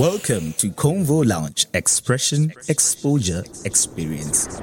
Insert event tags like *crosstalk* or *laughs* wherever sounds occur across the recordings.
Welcome to Convo Lounge Expression, Exposure, Experience.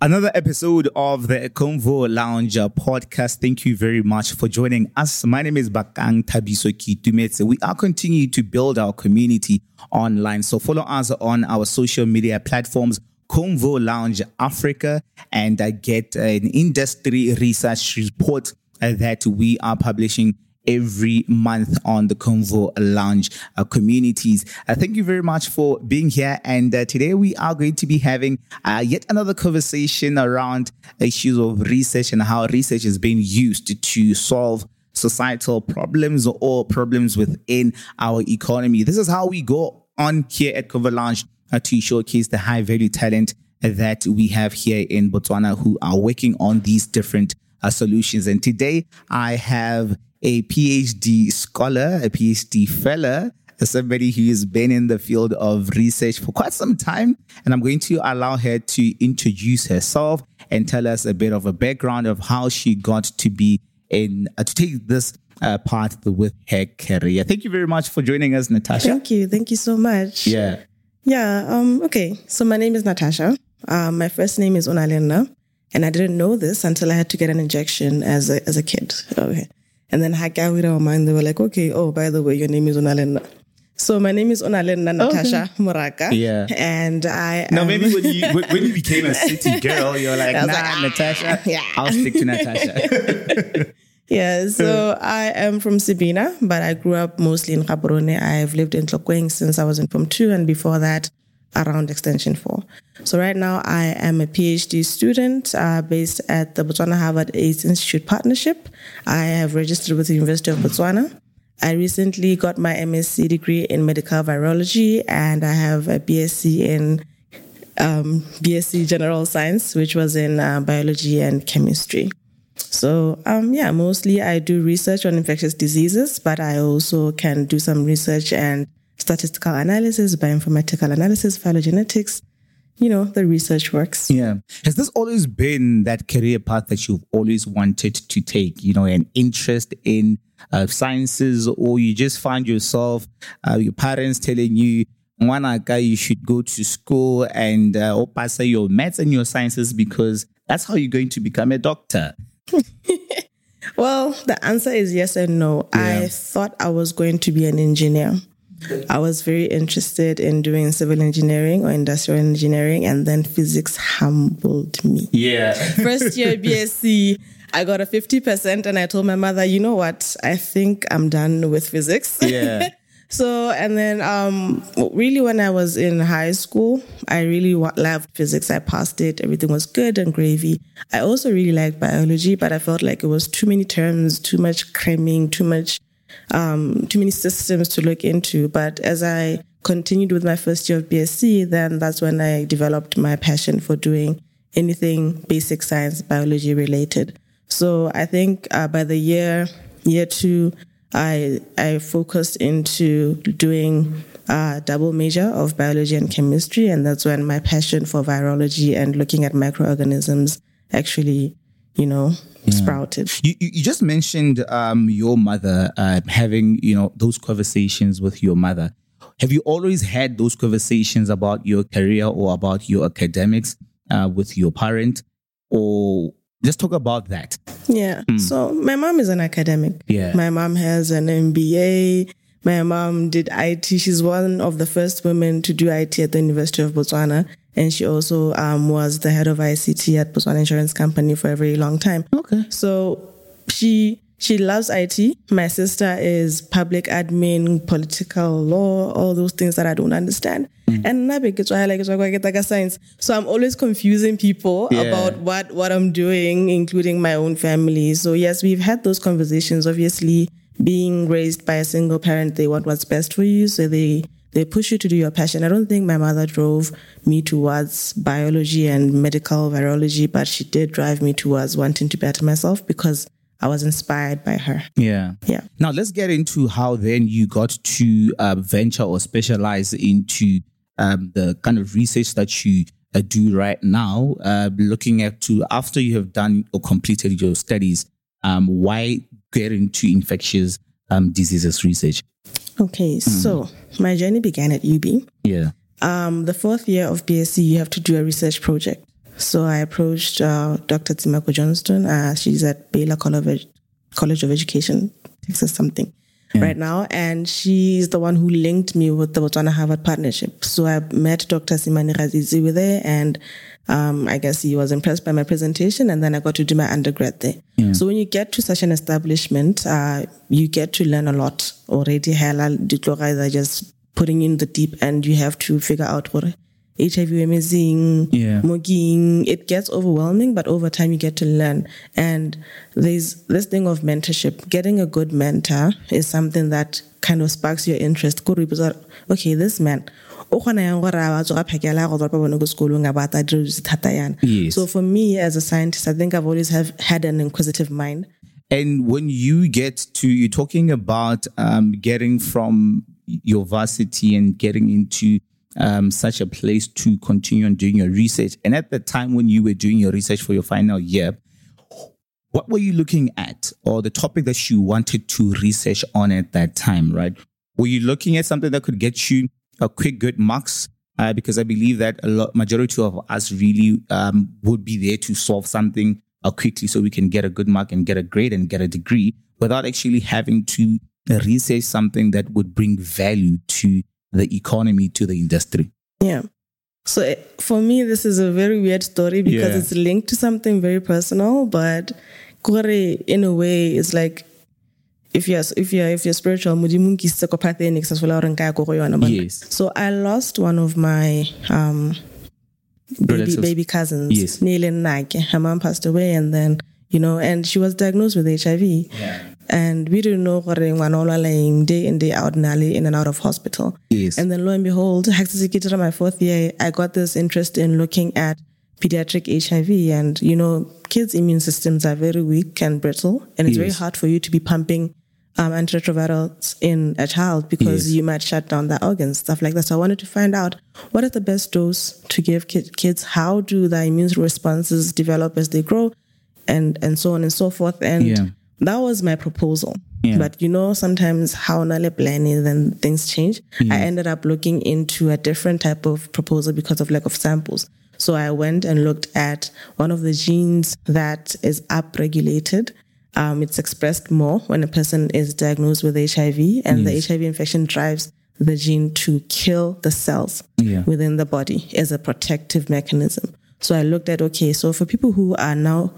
Another episode of the Convo Lounge podcast. Thank you very much for joining us. My name is Bakang Tabiso Keitumetse. We are continuing to build our community online. So follow us on our social media platforms, Convo Lounge Africa, and uh, get an industry research report uh, that we are publishing every month on the Convo Lounge uh, communities. Uh, thank you very much for being here. And uh, today we are going to be having uh, yet another conversation around issues of research and how research is being used to solve societal problems or problems within our economy. This is how we go on here at Convo Lounge uh, to showcase the high value talent that we have here in Botswana who are working on these different uh, solutions. And today I have a PhD scholar, a PhD fellow, somebody who has been in the field of research for quite some time. And I'm going to allow her to introduce herself and tell us a bit of a background of how she got to be in, uh, to take this uh, path with her career. Thank you very much for joining us, Natasha. Thank you. Thank you so much. Yeah. Yeah. Um, okay. So my name is Natasha. Um, my first name is Onalenna. And I didn't know this until I had to get an injection as a, as a kid. Okay. And then Hakawira mind, they were like, okay, oh, by the way, your name is Onalenna. So my name is Onalenna Natasha okay. Moraka. Yeah. And I No, maybe when you when you became a city *laughs* girl, you're like, nah, like, ah, Natasha. Yeah. I'll stick to Natasha. *laughs* yeah, so I am from Sebina, but I grew up mostly in Gaborone. I've lived in Tlokweng since I was in Form 2, and before that, around Extension 4. So right now I am a PhD student uh, based at the Botswana Harvard AIDS Institute Partnership. I have registered with the University of Botswana. I recently got my MSc degree in medical virology and I have a BSc in um, BSc General Science, which was in uh, biology and chemistry. So, um, yeah, mostly I do research on infectious diseases, but I also can do some research and statistical analysis, bioinformatical analysis, phylogenetics. You know, the research works. Yeah. Has this always been that career path that you've always wanted to take? You know, an interest in uh, sciences, or you just find yourself, uh, your parents telling you, Wanaka, you should go to school and uh, pass your maths and your sciences because that's how you're going to become a doctor? *laughs* well, the answer is yes and no. Yeah. I thought I was going to be an engineer. I was very interested in doing civil engineering or industrial engineering, and then physics humbled me. Yeah. *laughs* First year BSc, I got a 50%, and I told my mother, you know what? I think I'm done with physics. Yeah. *laughs* so, and then um, really, when I was in high school, I really loved physics. I passed it, everything was good and gravy. I also really liked biology, but I felt like it was too many terms, too much cramming, too much um, too many systems to look into. But as I continued with my first year of BSc, then that's when I developed my passion for doing anything basic science, biology related. So I think uh, by the year year two, I I focused into doing a double major of biology and chemistry, and that's when my passion for virology and looking at microorganisms actually, you know, yeah. sprouted. You, you just mentioned um, your mother uh, having you know those conversations with your mother. Have you always had those conversations about your career or about your academics uh, with your parent, or just talk about that? Yeah. Mm. So my mom is an academic. Yeah. My mom has an MBA. My mom did IT. She's one of the first women to do IT at the University of Botswana and she also um, was the head of ICT at Botswana Insurance Company for a very long time. Okay. So she she loves IT. My sister is public admin, political law, all those things that I don't understand. Mm. And like like science. So I'm always confusing people yeah. about what what I'm doing, including my own family. So yes, we've had those conversations. Obviously, being raised by a single parent, they want what's best for you, so they they push you to do your passion. I don't think my mother drove me towards biology and medical virology, but she did drive me towards wanting to better myself because I was inspired by her. Yeah. Yeah. Now let's get into how then you got to uh, venture or specialize into um, the kind of research that you uh, do right now, uh, looking at to after you have done or completed your studies, um, why get into infectious um, diseases research? Okay, so my journey began at UB. Yeah. Um, the fourth year of BSc, you have to do a research project. So I approached uh, Dr. Tsimako Johnston. Uh, she's at Baylor College, College of Education, Texas something, right now. And she's the one who linked me with the Botswana Harvard partnership. So I met Dr. Simani Razizi there and um, I guess he was impressed by my presentation and then I got to do my undergrad there. So when you get to such an establishment, uh, you get to learn a lot already. Hela ditloga just putting in the deep end. You have to figure out what HIV amazing, Yeah. mugging. It gets overwhelming, but over time you get to learn. And there's this thing of mentorship. Getting a good mentor is something that kind of sparks your interest. Okay, this man. o kgona yang gore a ba tsoga phakela go tswa pa bone ko sekolong a ba ta dilo di se thata yana. Yes. so for me as a scientist i think i've always have had an inquisitive mind And when you get to, you're talking about um, getting from your varsity and getting into um, such a place to continue on doing your research. And at the time when you were doing your research for your final year, what were you looking at or the topic that you wanted to research on at that time, right? Were you looking at something that could get you a quick, good marks? Uh, because I believe that a lot, majority of us really um, would be there to solve something uh, quickly so we can get a good mark and get a grade and get a degree without actually having to research something that would bring value to the economy, to the industry. Yeah. So for me, this is a very weird story because Yeah. it's linked to something very personal, but kore in a way, it's like if you're if you're if you're spiritual, modimo nkisitse ko path ne ke sa sola gore nka ya ko go yona bana. Yes. So I lost one of my um baby baby cousins. Yes. Her mom passed away and then you know, and she was diagnosed with HIV. And we didn't know o lwalang day in, day out, Nali in and out of hospital. Yes. And then lo and behold, Hexasikitira, my fourth year, I got this interest in looking at pediatric HIV. And, you know, kids' immune systems are very weak and brittle. And it's very hard for you to be pumping um, antiretrovirals in a child because Yes. you might shut down their organs, stuff like that. So I wanted to find out what is the best dose to give kid, kids? How do their immune responses develop as they grow? And, and so on and so forth. And Yeah. That was my proposal. Yeah. But you know, sometimes how nale planning, then things change. Mm. I ended up looking into a different type of proposal because of lack of samples. So I went and looked at one of the genes that is upregulated. Um, it's expressed more when a person is diagnosed with HIV, and the HIV infection drives the gene to kill the cells Yeah. within the body as a protective mechanism. So I looked at okay, so for people who are now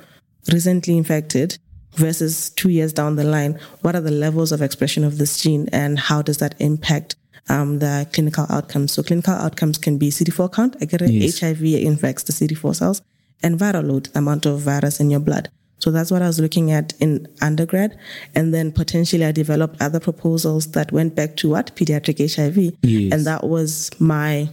recently infected versus two years down the line, what are the levels of expression of this gene and how does that impact um, the clinical outcomes? So clinical outcomes can be CD4 count, I get it, Yes. HIV infects the CD4 cells, and viral load, the amount of virus in your blood. So that's what I was looking at in undergrad. And then potentially I developed other proposals that went back to what? Pediatric HIV. Yes. And that was my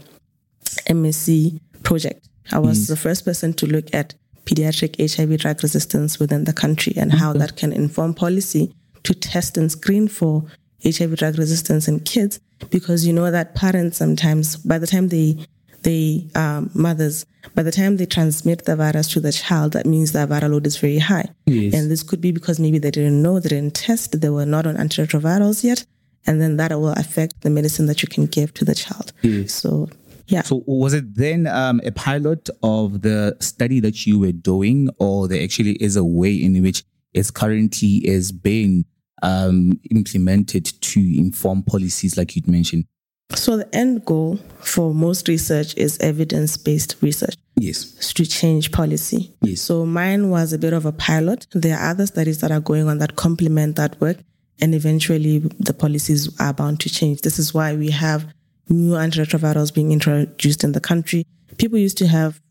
MSc project. I was Mm. the first person to look at pediatric HIV drug resistance within the country and how that can inform policy to test and screen for HIV drug resistance in kids because you know that parents sometimes by the time they they um, mothers by the time they transmit the virus to the child that means the viral load is very high Yes. and this could be because maybe they didn't know they didn't test they were not on antiretrovirals yet and then that will affect the medicine that you can give to the child Yes. so yeah So was it then um, a pilot of the study that you were doing, or there actually is a way in which it's currently is being um, implemented to inform policies, like you'd mentioned? So the end goal for most research is evidence-based research Yes. to change policy. Yes. So mine was a bit of a pilot. There are other studies that are going on that complement that work, and eventually the policies are bound to change. This is why we have new antiretrovirals being introduced in the country. People used to have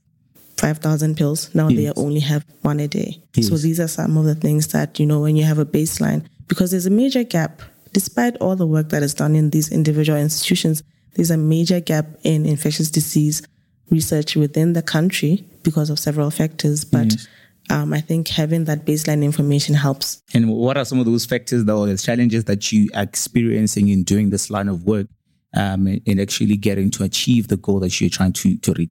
5,000 pills. Now they only have one a day. So these are some of the things that, you know, when you have a baseline, because there's a major gap, despite all the work that is done in these individual institutions, there's a major gap in infectious disease research within the country because of several factors. But um, I think having that baseline information helps. And what are some of those factors, though, the challenges that you are experiencing in doing this line of work um, in actually getting to achieve the goal that you're trying to, to reach?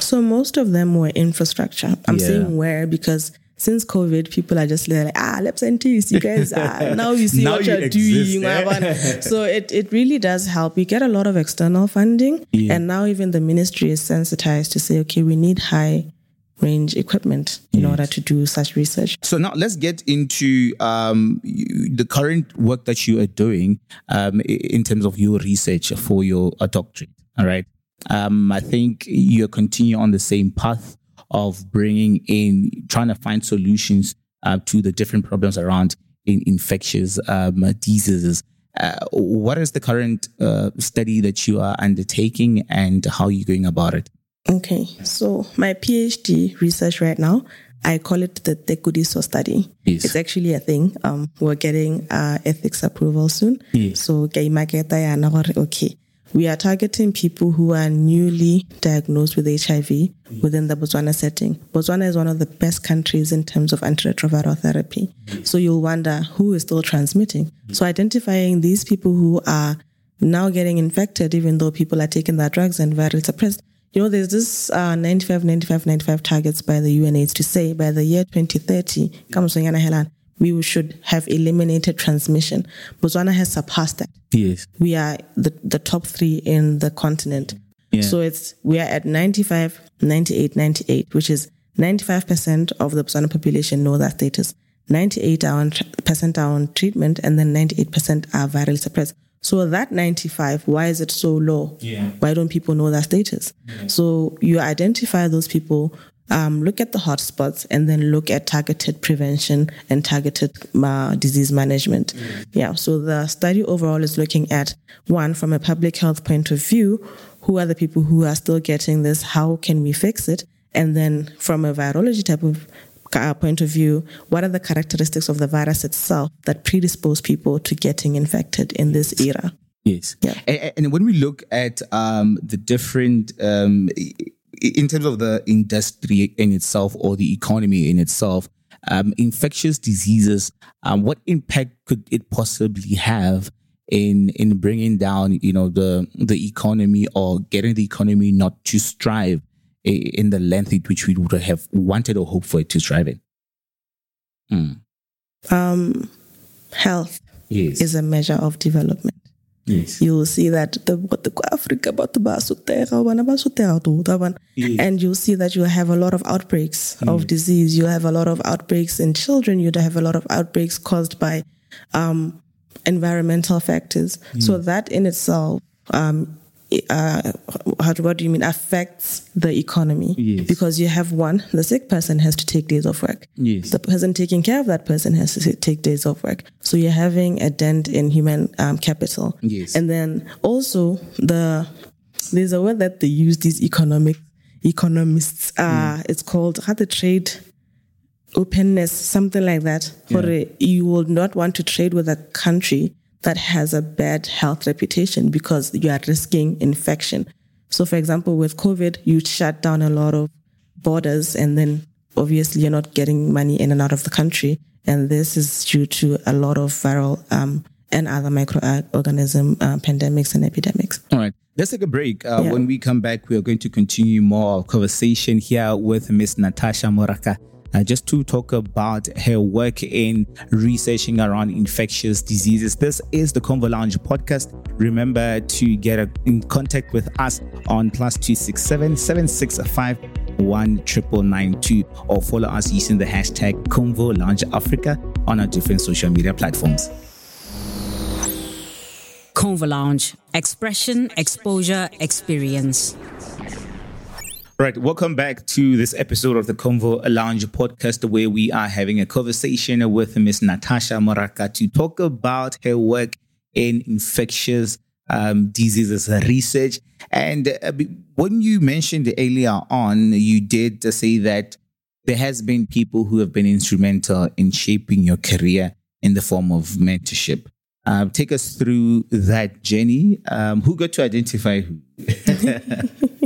So most of them were infrastructure. I'm Yeah. saying where because since COVID, people are just like, ah, lab scientists, you guys, ah, *laughs* now you see Now what you you're exist, doing. eh? *laughs* so it, it really does help. You get a lot of external funding, Yeah. and now even the ministry is sensitized to say, okay, we need high range equipment in order to do such research. So now let's get into um, the current work that you are doing um, in terms of your research for your doctorate. All right. Um, I think you continue on the same path of bringing in, trying to find solutions uh, to the different problems around in infectious um, diseases. Uh, what is the current uh, study that you are undertaking and how are you going about it? Okay, so my PhD research right now, I call it the Tekudiso study. Yes. It's actually a thing. Um, we're getting uh, ethics approval soon. Yes. So, ke imaketa yana gore, okay, we are targeting people who are newly diagnosed with HIV within the Botswana setting. Botswana is one of the best countries in terms of antiretroviral therapy. So you'll wonder who is still transmitting. So identifying these people who are now getting infected, even though people are taking their drugs and viral suppressed. You know, there's this uh, 95, 95, 95 targets by the UNAIDS to say by the year 2030, kama Sonyana Helan, we should have eliminated transmission. Botswana has surpassed that Yes. we are the, the top three in the continent. Yeah. So it's we are at 95, 98, 98, which is 95% of the Botswana population know that status. 98 are on, percent are on treatment and then 98% are virally suppressed. So that 95, why is it so low? Yeah. Why don't people know that status? So you identify those people, um, look at the hotspots, and then look at targeted prevention and targeted uh, disease management. Yeah. So the study overall is looking at one from a public health point of view, who are the people who are still getting this? How can we fix it? And then from a virology type of point of view, what are the characteristics of the virus itself that predispose people to getting infected in this era? Yes. Yeah. A- a- And, when we look at um, the different, um, in terms of the industry in itself or the economy in itself, um, infectious diseases, um, what impact could it possibly have in in bringing down, you know, the the economy or getting the economy not to strive in the length in which we would have wanted or hoped for it to thrive in? Um, health Yes. is a measure of development. yes. You will see that the what the Africa but the basutera, bana basutera tu, that. Yes. and you'll see that you have a lot of outbreaks of disease. You have a lot of outbreaks in children. You have a lot of outbreaks caused by um, environmental factors. So that in itself, um, uh, how, what do you mean affects the economy? Yes. Because you have one, the sick person has to take days off work. Yes. The person taking care of that person has to take days off work. So you're having a dent in human um, capital. Yes. And then also the there's a word that they use these economic economists. Uh, It's called how the trade openness, something like that. For a, you will not want to trade with a country that has a bad health reputation because you are risking infection. So, for example, with COVID, you shut down a lot of borders, and then obviously you're not getting money in and out of the country. And this is due to a lot of viral um, and other microorganism uh, pandemics and epidemics. All right. Let's take a break. Uh, Yeah. When we come back, we are going to continue more conversation here with Miss Natasha Moraka. Uh, just to talk about her work in researching around infectious diseases. This is the Convo Lounge podcast. Remember to get a, in contact with us on plus two six seven seven six five one triple nine two or follow us using the hashtag Convo Lounge Africa on our different social media platforms. Convo Lounge. Expression, exposure, experience. Right, welcome back to this episode of the Convo Lounge podcast, where we are having a conversation with Miss Natasha Moraka to talk about her work in infectious um, diseases research. And uh, when you mentioned earlier on, you did say that there has been people who have been instrumental in shaping your career in the form of mentorship. Um, take us through that journey. Um, who got to identify who? *laughs* *laughs*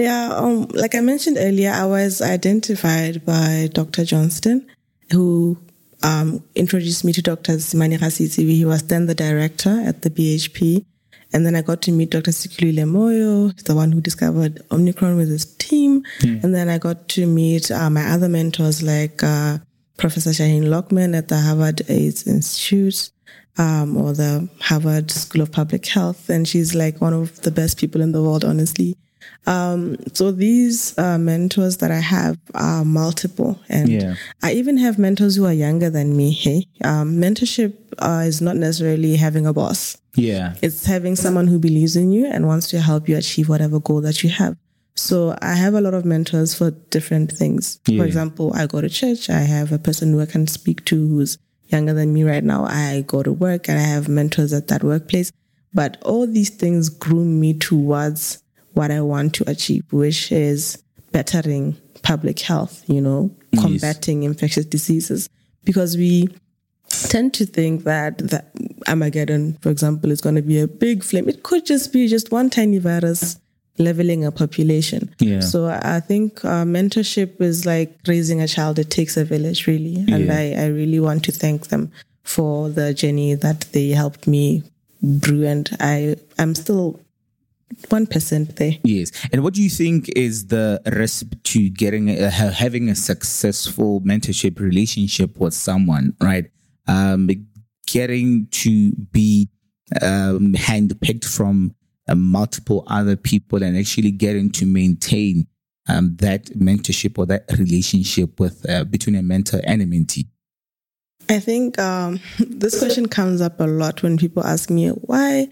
Yeah, um, like I mentioned earlier, I was identified by Dr. Johnston, who um, introduced me to Dr. Simani Rasisivi. He was then the director at the BHP. And then I got to meet Dr. Sikhulile Moyo, the one who discovered Omicron with his team. And then I got to meet uh, my other mentors like uh, Professor Shahin Lockman at the Harvard AIDS Institute um, or the Harvard School of Public Health. And she's like one of the best people in the world, honestly. Um, so these uh, mentors that I have are multiple, and Yeah. I even have mentors who are younger than me. Hey, um, mentorship uh, is not necessarily having a boss. Yeah. It's having someone who believes in you and wants to help you achieve whatever goal that you have. So I have a lot of mentors for different things. Yeah. For example, I go to church. I have a person who I can speak to who's younger than me right now. I go to work and I have mentors at that workplace. But all these things groom me towards what I want to achieve, which is bettering public health, you know, Yes. combating infectious diseases. Because we tend to think that that Armageddon, for example, is going to be a big flame. It could just be just one tiny virus leveling a population. Yeah. So I I think uh, mentorship is like raising a child. It takes a village, really, and Yeah. I, I really want to thank them for the journey that they helped me brew, and I I'm still one percent there. Yes. And what do you think is the recipe to getting a, having a successful mentorship relationship with someone, right? Um, getting to be um, handpicked from uh, multiple other people and actually getting to maintain um, that mentorship or that relationship with uh, between a mentor and a mentee. I think um, *laughs* this question comes up a lot when people ask me why,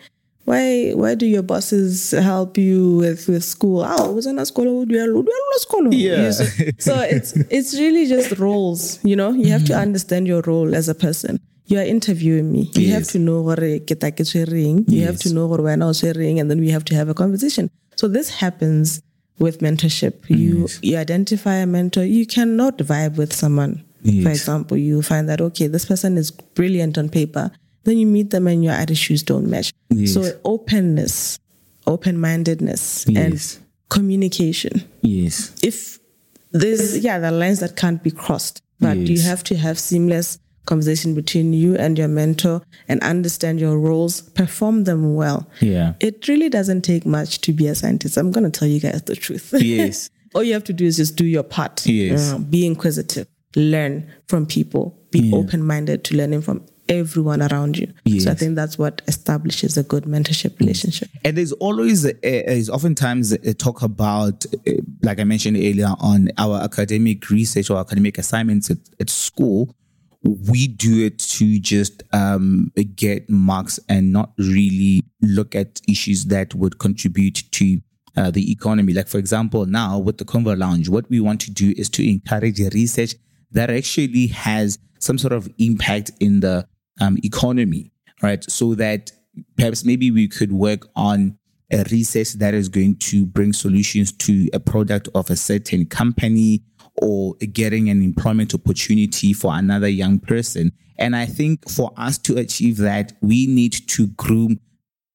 why, why do your bosses help you with with school? Oh, was in a school? Do you do you school? Yeah. *laughs* So it's it's really just roles. You know, you have to mm-hmm. understand your role as a person. You are interviewing me. You have to know what eh, ke ta ke tshwereng. You have to know what when I was sharing, and then we have to have a conversation. So this happens with mentorship. You you identify a mentor. You cannot vibe with someone. For example, you find that okay, this person is brilliant on paper. Then you meet them and your attitudes don't match. Yes. So openness, open mindedness, Yes. and communication. Yes. If there's yeah, there are lines that can't be crossed, but you have to have seamless conversation between you and your mentor and understand your roles, perform them well. Yeah. It really doesn't take much to be a scientist. I'm going to tell you guys the truth. Yes. *laughs* All you have to do is just do your part. Yes. Uh, be inquisitive, learn from people, be Yeah. open minded to learning from everyone around you. So I think that's what establishes a good mentorship relationship. And there's always, uh, is oftentimes a talk about, uh, like I mentioned earlier, on our academic research or academic assignments at, at school. We do it to just um, get marks and not really look at issues that would contribute to uh, the economy. Like, for example, now with the Convo Lounge, what we want to do is to encourage research that actually has some sort of impact in the um, economy, right? So that perhaps maybe we could work on a research that is going to bring solutions to a product of a certain company or getting an employment opportunity for another young person. And I think for us to achieve that, we need to groom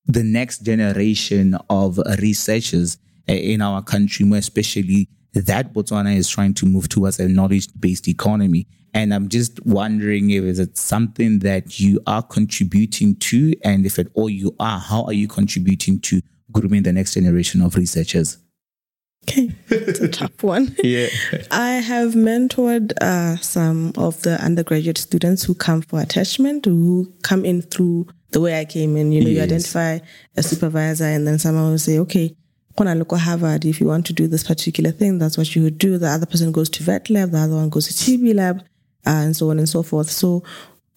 the next generation of researchers uh, in our country, more especially that Botswana is trying to move towards a knowledge-based economy. And I'm just wondering if it's something that you are contributing to, and if at all you are, how are you contributing to grooming the next generation of researchers? Okay, it's a tough *laughs* one. Yeah. I have mentored uh, some of the undergraduate students who come for attachment, who come in through the way I came in. You know, you identify a supervisor, and then someone will say, okay, Kona look at Harvard, if you want to do this particular thing, that's what you would do. The other person goes to vet lab, the other one goes to TB lab, and so on and so forth. So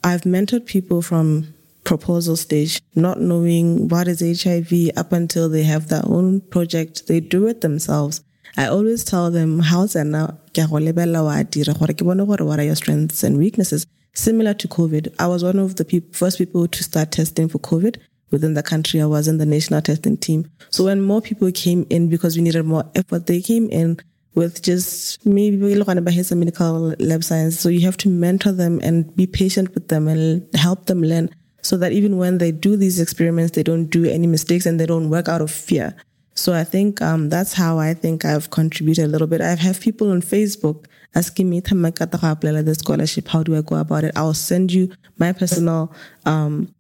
I've mentored people from proposal stage, not knowing what is HIV up until they have their own project. They do it themselves. I always tell them, that now? Ke go What are your strengths and weaknesses? Similar to COVID, I was one of the peop first people to start testing for COVID within the country. I was in the national testing team. So when more people came in because we needed more effort, they came in with just maybe we look at some medical lab science. So you have to mentor them and be patient with them and help them learn so that even when they do these experiments, they don't do any mistakes and they don't work out of fear. So I think um, that's how I think I've contributed a little bit. I have people on Facebook asking me, "Thamakata ga apply the scholarship. How do I go about it? I'll send you my personal um,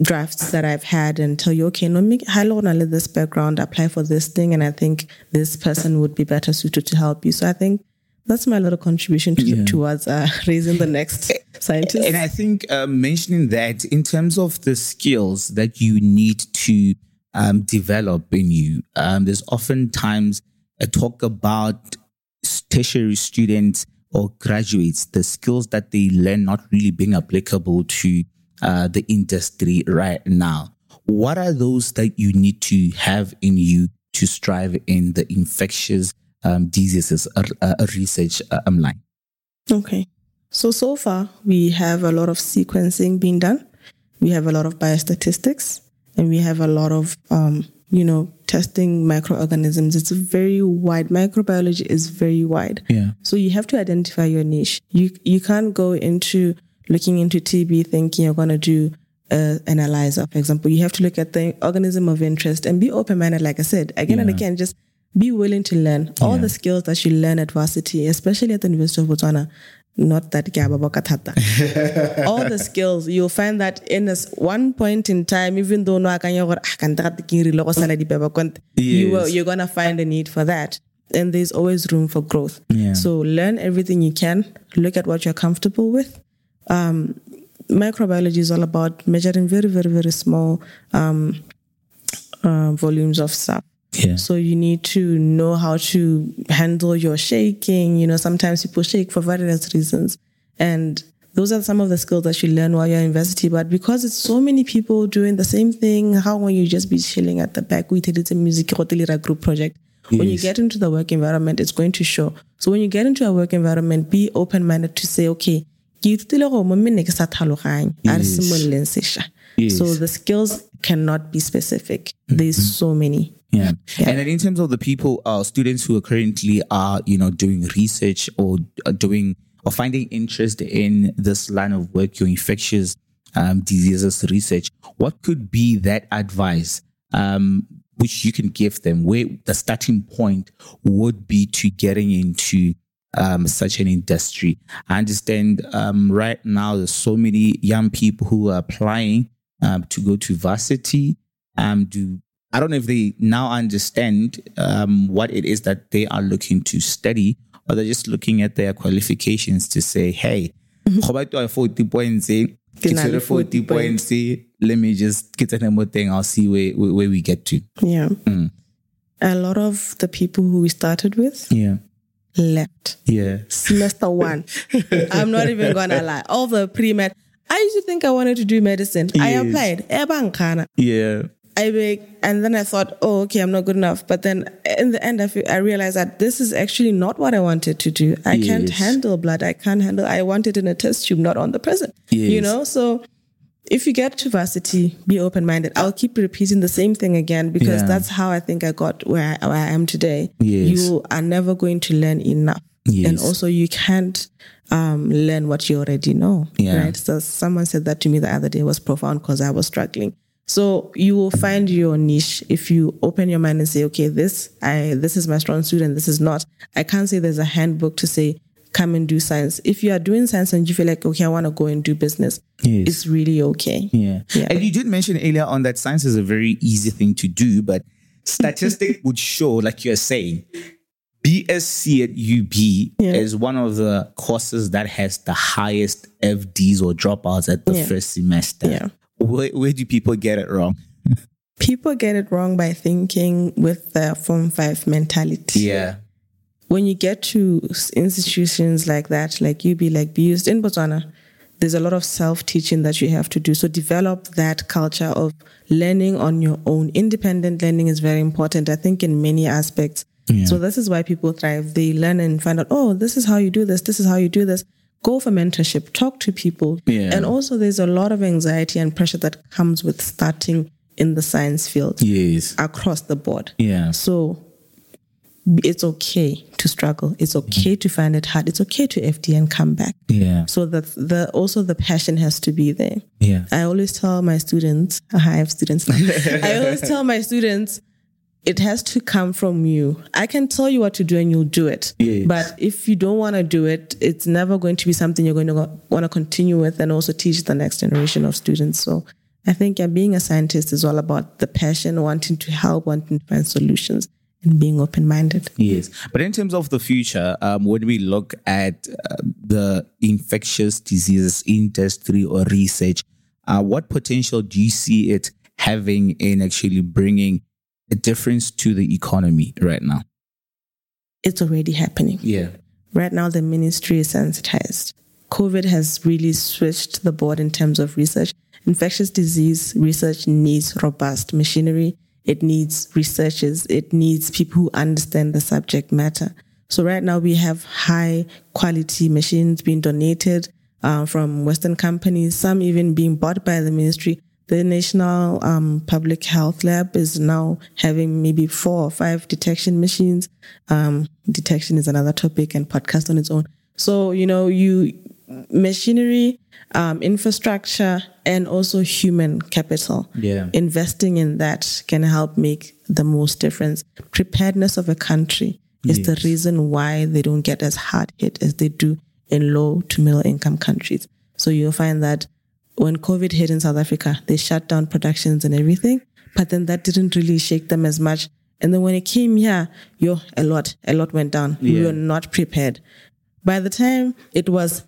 drafts that I've had and tell you, okay, no, make let this background, apply for this thing, and I think this person would be better suited to help you. So I think that's my little contribution to, yeah. towards uh, *laughs* raising the next scientist. And I think uh, mentioning that in terms of the skills that you need to um, develop in you, um, there's oftentimes a talk about tertiary students or graduates, the skills that they learn not really being applicable to uh, the industry right now. What are those that you need to have in you to strive in the infectious um, diseases uh, uh, research uh, line? Okay. So, so far, we have a lot of sequencing being done. We have a lot of biostatistics and we have a lot of, um, you know, testing microorganisms. It's very wide. Microbiology is very wide. Yeah. So you have to identify your niche. You, you can't go into looking into TB thinking you're going to do uh, an ELISA, for example. You have to look at the organism of interest and be open minded, like I said. Again yeah. and again, just be willing to learn all yeah. the skills that you learn at varsity, especially at the University of Botswana. Not that katata. *laughs* all the skills you'll find that in a one point in time, even though no ah, you are, you're gonna find a need for that, and there's always room for growth. Yeah. So learn everything you can. Look at what you're comfortable with. Um, microbiology is all about measuring very, very, very small um, uh, volumes of stuff. Yeah. So you need to know how to handle your shaking. You know, sometimes people shake for various reasons. And those are some of the skills that you learn while you're in university. But because it's so many people doing the same thing, how will you just be chilling at the back? We did a music group project. Yes. When you get into the work environment, it's going to show. So when you get into a work environment, be open minded to say, okay, yes. So the skills cannot be specific. There's mm-hmm. so many. Yeah. yeah. And then in terms of the people, uh, students who are currently are, you know, doing research or uh, doing or finding interest in this line of work, your infectious um, diseases research, what could be that advice um, which you can give them where the starting point would be to getting into um, such an industry? I understand um, right now there's so many young people who are applying um, to go to varsity, um, do I don't know if they now understand um, what it is that they are looking to study, or they're just looking at their qualifications to say, hey, mm-hmm. 40 points, 40 points, let me just get a more thing, I'll see where, where we get to. Yeah. Mm. A lot of the people who we started with yeah. Left. Yeah. Semester one. *laughs* I'm not even to lie. All the pre med. I used to think I wanted to do medicine. Yes. I applied. Yeah. I beg, and then I thought, oh, okay, I'm not good enough. But then in the end, I, feel, I realized that this is actually not what I wanted to do. I yes. can't handle blood. I can't handle. I want it in a test tube, not on the present. Yes. You know, so if you get to varsity, be open minded. I'll keep repeating the same thing again because yeah. that's how I think I got where I, where I am today. Yes. You are never going to learn enough, and also you can't um, learn what you already know. Yeah. Right. So someone said that to me the other day it was profound because I was struggling. So you will find your niche if you open your mind and say, okay, this I this is my strong suit and this is not. I can't say there's a handbook to say come and do science. If you are doing science and you feel like okay, I want to go and do business, yes. it's really okay. Yeah. yeah. And you did mention earlier on that science is a very easy thing to do, but *laughs* statistics would show, like you're saying, BSc at UB yeah. is one of the courses that has the highest FDs or dropouts at the yeah. first semester. Yeah where, where do people get it wrong? *laughs* people get it wrong by thinking with the Form 5 mentality. Yeah. When you get to institutions like that, like you be like used in Botswana, there's a lot of self teaching that you have to do. So develop that culture of learning on your own. Independent learning is very important, I think, in many aspects. Yeah. So this is why people thrive. They learn and find out, oh, this is how you do this. This is how you do this go for mentorship, talk to people. Yeah. And also, there's a lot of anxiety and pressure that comes with starting in the science field. Yes. Across the board. Yeah. So it's okay to struggle. It's okay to find it hard. It's okay to FD and come back. Yeah. So that the also the passion has to be there. Yeah. I always tell my students, *laughs* I have students. I always *laughs* tell my students, it has to come from you. I can tell you what to do and you'll do it. Yes. But if you don't want to do it, it's never going to be something you're going to want to continue with and also teach the next generation of students. So I think yeah, being a scientist is all about the passion, wanting to help, wanting to find solutions, and being open minded. Yes. But in terms of the future, um, when we look at uh, the infectious diseases industry or research, uh, what potential do you see it having in actually bringing a difference to the economy right now? It's already happening. Yeah. Right now, the ministry is sensitized. COVID has really switched the board in terms of research. Infectious disease research needs robust machinery. It needs researchers. It needs people who understand the subject matter. So right now we have high quality machines being donated uh, from Western companies, some even being bought by the ministry. The National um, Public Health Lab is now having maybe four or five detection machines. Um, detection is another topic and podcast on its own. So, you know, you, machinery, um, infrastructure, and also human capital. Yeah. Investing in that can help make the most difference. Preparedness of a country is Yes. the reason why they don't get as hard hit as they do in low to middle income countries. So you'll find that when COVID hit in South Africa, they shut down productions and everything, but then that didn't really shake them as much. And then when it came here, yo, a lot, a lot went down. We were not prepared. By the time it was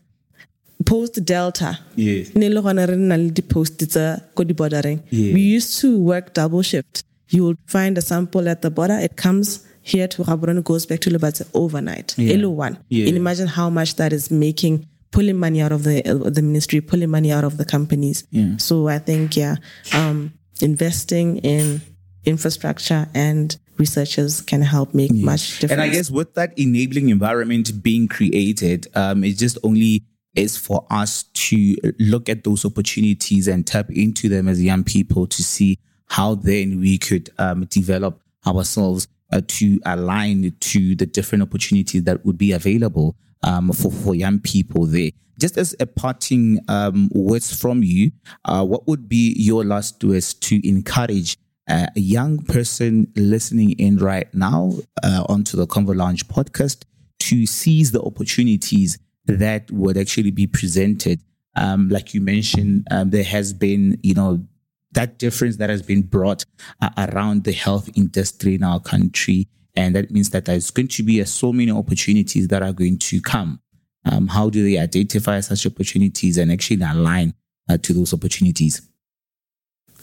post Delta, Yes. ne le gona re na le di-post tsa ko di-bordering. We used to work double shift. you will find a sample at the border. It comes here to Gaborone, goes back to Lobatse overnight. Yeah. Elo one. Yeah. And imagine how much that is making, pulling money out of the uh, the ministry, pulling money out of the companies. Yeah. So I think, yeah, um, investing in infrastructure and researchers can help make much difference. And I guess with that enabling environment being created, um, it just only is for us to look at those opportunities and tap into them as young people to see how then we could um, develop ourselves uh, to align to the different opportunities that would be available um, for, for young people there. Just as a parting um, words from you, uh, what would be your last words to encourage a young person listening in right now uh, onto the Convo Lounge podcast to seize the opportunities that would actually be presented. Um, like you mentioned, um, there has been, you know, that difference that has been brought uh, around the health industry in our country. And that means that there's going to be uh, so many opportunities that are going to come. Um, how do they identify such opportunities and actually align uh, to those opportunities?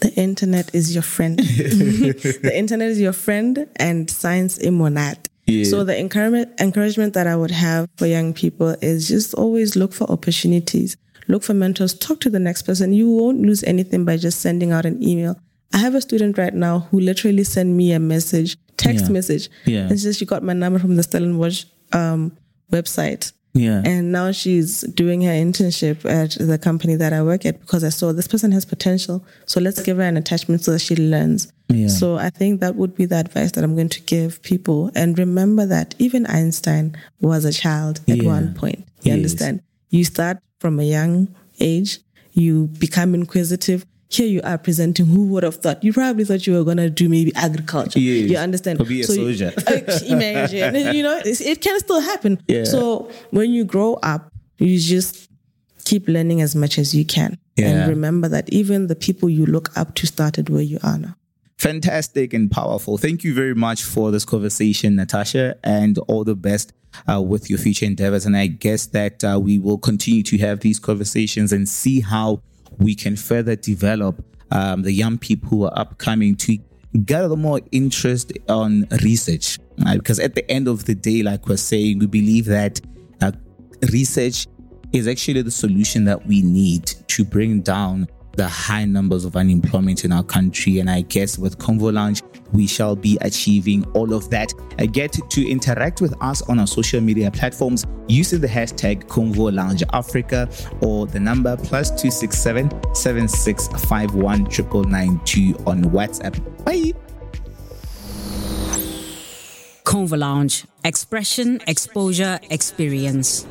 The internet is your friend. *laughs* *laughs* the internet is your friend and science imonat. Yeah. So the encouragement encouragement that I would have for young people is just always look for opportunities. Look for mentors. Talk to the next person. You won't lose anything by just sending out an email. I have a student right now who literally sent me a message, text Yeah. message. Yeah. And says she got my number from the Stellenbosch um, website. Yeah. And now she's doing her internship at the company that I work at because I saw this person has potential. So let's give her an attachment so that she learns. Yeah. So I think that would be the advice that I'm going to give people. And remember that even Einstein was a child at Yeah. one point. You Yes. understand? You start from a young age, you become inquisitive. Here you are presenting. Who would have thought? You probably thought you were going to do maybe agriculture. Yes. You understand? Or be a you- soldier. *laughs* like, imagine, you know, it's- it can still happen. Yeah. So when you grow up, you just keep learning as much as you can. Yeah. And remember that even the people you look up to started where you are now. Fantastic and powerful. Thank you very much for this conversation, Natasha, and all the best uh, with your future endeavors. And I guess that uh, we will continue to have these conversations and see how we can further develop um, the young people who are upcoming to get a gather more interest on research. Uh, because at the end of the day, like we're saying, we believe that uh, research is actually the solution that we need to bring down the high numbers of unemployment in our country. And I guess with Convo Lounge, we shall be achieving all of that. Uh, get to interact with us on our social media platforms using the hashtag Convo Lounge Africa or the number plus 267 7651 992 on WhatsApp. Bye. Convo Lounge. Expression, exposure, experience.